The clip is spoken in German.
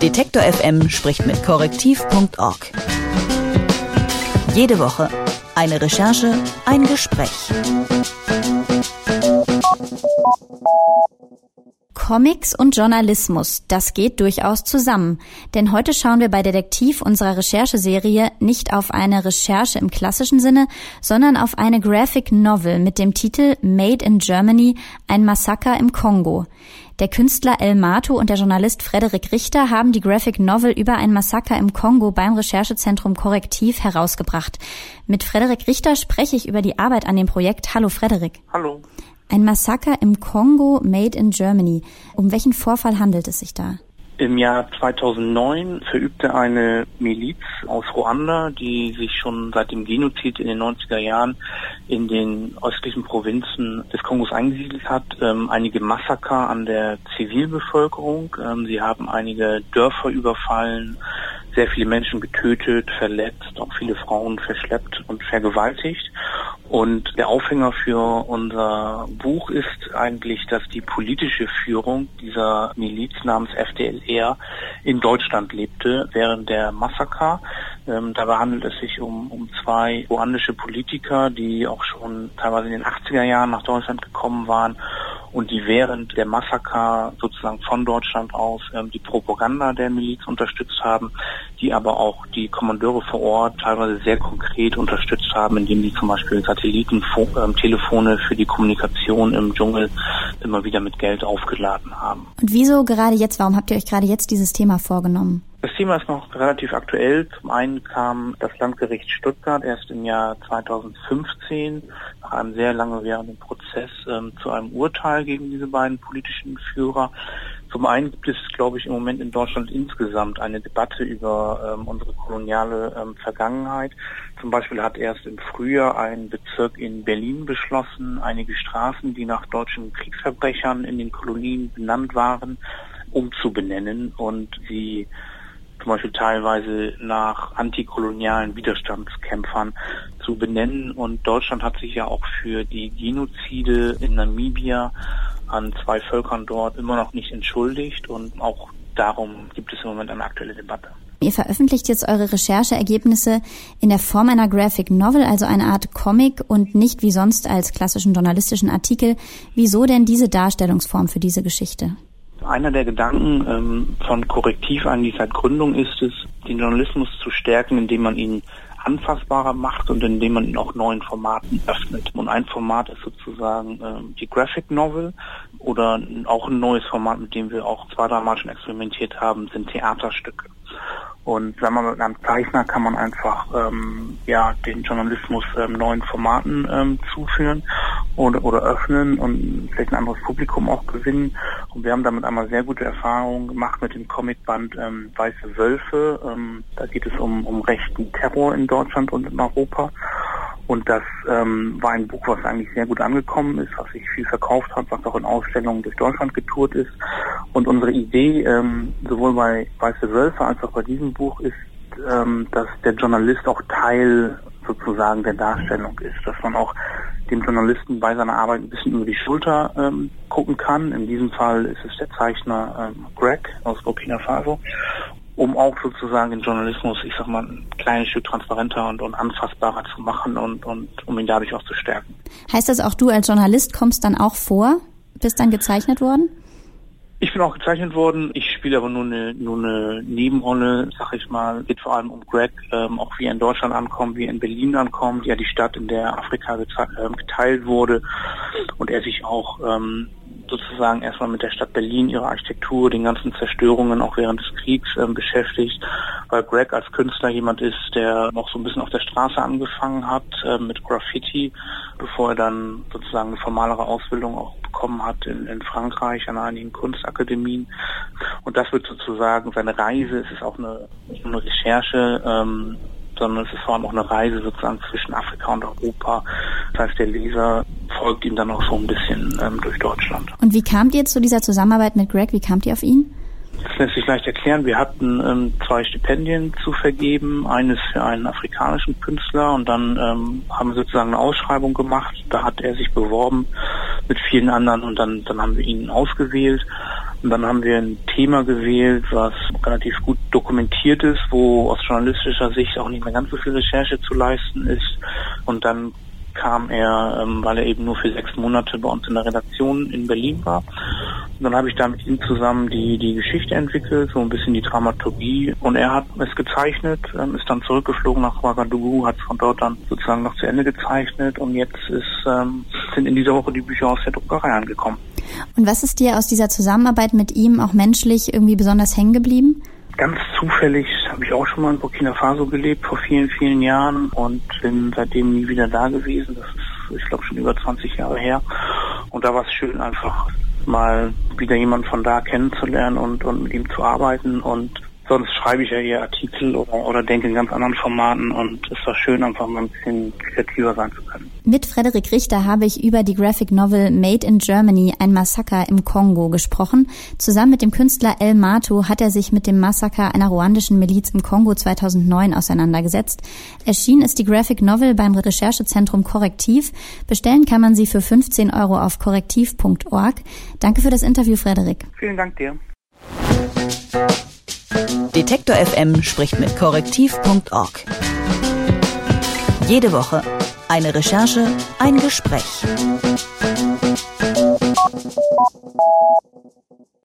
Detektor FM spricht mit korrektiv.org. Jede Woche eine Recherche, ein Gespräch. Comics und Journalismus, das geht durchaus zusammen. Denn heute schauen wir bei Detektiv unserer Rechercheserie nicht auf eine Recherche im klassischen Sinne, sondern auf eine Graphic Novel mit dem Titel Made in Germany, ein Massaker im Kongo. Der Künstler El Mato und der Journalist Frederik Richter haben die Graphic Novel über ein Massaker im Kongo beim Recherchezentrum Korrektiv herausgebracht. Mit Frederik Richter spreche ich über die Arbeit an dem Projekt. Hallo Frederik. Hallo. Ein Massaker im Kongo made in Germany. Um welchen Vorfall handelt es sich da? Im Jahr 2009 verübte eine Miliz aus Ruanda, die sich schon seit dem Genozid in den 90er Jahren in den östlichen Provinzen des Kongos eingesiedelt hat, ähm, einige Massaker an der Zivilbevölkerung. Ähm, sie haben einige Dörfer überfallen, sehr viele Menschen getötet, verletzt, auch viele Frauen verschleppt und vergewaltigt. Und der Aufhänger für unser Buch ist eigentlich, dass die politische Führung dieser Miliz namens FDLR in Deutschland lebte während der Massaker. Ähm, dabei handelt es sich um, um zwei ruandische Politiker, die auch schon teilweise in den 80er Jahren nach Deutschland gekommen waren und die während der Massaker sozusagen von Deutschland aus ähm, die Propaganda der Miliz unterstützt haben, die aber auch die Kommandeure vor Ort teilweise sehr konkret unterstützt haben, indem die zum Beispiel Satellitentelefone ähm, für die Kommunikation im Dschungel immer wieder mit Geld aufgeladen haben. Und wieso gerade jetzt, warum habt ihr euch gerade jetzt dieses Thema vorgenommen? Das Thema ist noch relativ aktuell. Zum einen kam das Landgericht Stuttgart erst im Jahr 2015 nach einem sehr lange währenden Prozess ähm, zu einem Urteil gegen diese beiden politischen Führer. Zum einen gibt es, glaube ich, im Moment in Deutschland insgesamt eine Debatte über ähm, unsere koloniale ähm, Vergangenheit. Zum Beispiel hat erst im Frühjahr ein Bezirk in Berlin beschlossen, einige Straßen, die nach deutschen Kriegsverbrechern in den Kolonien benannt waren, umzubenennen und sie zum Beispiel teilweise nach antikolonialen Widerstandskämpfern zu benennen. Und Deutschland hat sich ja auch für die Genozide in Namibia an zwei Völkern dort immer noch nicht entschuldigt und auch darum gibt es im Moment eine aktuelle Debatte. Ihr veröffentlicht jetzt eure Rechercheergebnisse in der Form einer Graphic Novel, also eine Art Comic und nicht wie sonst als klassischen journalistischen Artikel. Wieso denn diese Darstellungsform für diese Geschichte? Einer der Gedanken ähm, von Korrektiv eigentlich seit Gründung ist es, den Journalismus zu stärken, indem man ihn anfassbarer macht und indem man ihn auch neuen Formaten öffnet. Und ein Format ist sozusagen ähm, die Graphic Novel oder auch ein neues Format, mit dem wir auch zwei, dreimal schon experimentiert haben, sind Theaterstücke. Und sagen wir mal, mit einem Zeichner kann man einfach ähm, ja den Journalismus ähm, neuen Formaten ähm, zuführen oder, oder öffnen und vielleicht ein anderes Publikum auch gewinnen. Und wir haben damit einmal sehr gute Erfahrungen gemacht mit dem Comicband ähm, Weiße Wölfe. Ähm, da geht es um, um rechten Terror in Deutschland und in Europa. Und das ähm, war ein Buch, was eigentlich sehr gut angekommen ist, was sich viel verkauft hat, was auch in Ausstellungen durch Deutschland getourt ist. Und unsere Idee, ähm, sowohl bei Weiße Wölfe als auch bei diesem Buch, ist, ähm, dass der Journalist auch Teil sozusagen der Darstellung ist, dass man auch dem Journalisten bei seiner Arbeit ein bisschen über die Schulter ähm, gucken kann. In diesem Fall ist es der Zeichner ähm, Greg aus Burkina Faso um auch sozusagen den Journalismus, ich sag mal, ein kleines Stück transparenter und, und anfassbarer zu machen und, und um ihn dadurch auch zu stärken. Heißt das auch du als Journalist kommst dann auch vor? Bist dann gezeichnet worden? Ich bin auch gezeichnet worden. Ich spiele aber nur eine, nur eine Nebenrolle, sag ich mal. Geht vor allem um Greg, ähm, auch wie er in Deutschland ankommt, wie er in Berlin ankommt, ja die Stadt, in der Afrika ähm, geteilt wurde und er sich auch ähm, sozusagen erstmal mit der Stadt Berlin, ihrer Architektur, den ganzen Zerstörungen auch während des Kriegs ähm, beschäftigt, weil Greg als Künstler jemand ist, der noch so ein bisschen auf der Straße angefangen hat äh, mit Graffiti, bevor er dann sozusagen eine formalere Ausbildung auch bekommen hat in, in Frankreich an einigen Kunstakademien. Und das wird sozusagen seine Reise, es ist auch eine, eine Recherche, ähm, sondern es ist vor allem auch eine Reise sozusagen zwischen Afrika und Europa. Das heißt, der Leser folgt ihm dann auch so ein bisschen ähm, durch Deutschland. Und wie kamt ihr zu dieser Zusammenarbeit mit Greg? Wie kamt ihr auf ihn? Das lässt sich leicht erklären. Wir hatten ähm, zwei Stipendien zu vergeben, eines für einen afrikanischen Künstler und dann ähm, haben wir sozusagen eine Ausschreibung gemacht. Da hat er sich beworben mit vielen anderen und dann, dann haben wir ihn ausgewählt. Und dann haben wir ein Thema gewählt, was relativ gut dokumentiert ist, wo aus journalistischer Sicht auch nicht mehr ganz so viel Recherche zu leisten ist. Und dann kam er, ähm, weil er eben nur für sechs Monate bei uns in der Redaktion in Berlin war. Und dann habe ich da mit ihm zusammen die, die Geschichte entwickelt, so ein bisschen die Dramaturgie. Und er hat es gezeichnet, ähm, ist dann zurückgeflogen nach Ouagadougou, hat von dort dann sozusagen noch zu Ende gezeichnet. Und jetzt ist, ähm, sind in dieser Woche die Bücher aus der Druckerei angekommen. Und was ist dir aus dieser Zusammenarbeit mit ihm auch menschlich irgendwie besonders hängen geblieben? Ganz zufällig habe ich auch schon mal in Burkina Faso gelebt vor vielen, vielen Jahren und bin seitdem nie wieder da gewesen. Das ist, ich glaube, schon über 20 Jahre her. Und da war es schön, einfach mal wieder jemanden von da kennenzulernen und, und mit ihm zu arbeiten und Sonst schreibe ich ja eher Artikel oder, oder denke in ganz anderen Formaten und es war schön, einfach mal ein bisschen kreativer sein zu können. Mit Frederik Richter habe ich über die Graphic Novel Made in Germany, ein Massaker im Kongo gesprochen. Zusammen mit dem Künstler El Mato hat er sich mit dem Massaker einer ruandischen Miliz im Kongo 2009 auseinandergesetzt. Erschienen ist die Graphic Novel beim Recherchezentrum Korrektiv. Bestellen kann man sie für 15 Euro auf korrektiv.org. Danke für das Interview, Frederik. Vielen Dank dir. Detektor FM spricht mit korrektiv.org. Jede Woche eine Recherche, ein Gespräch.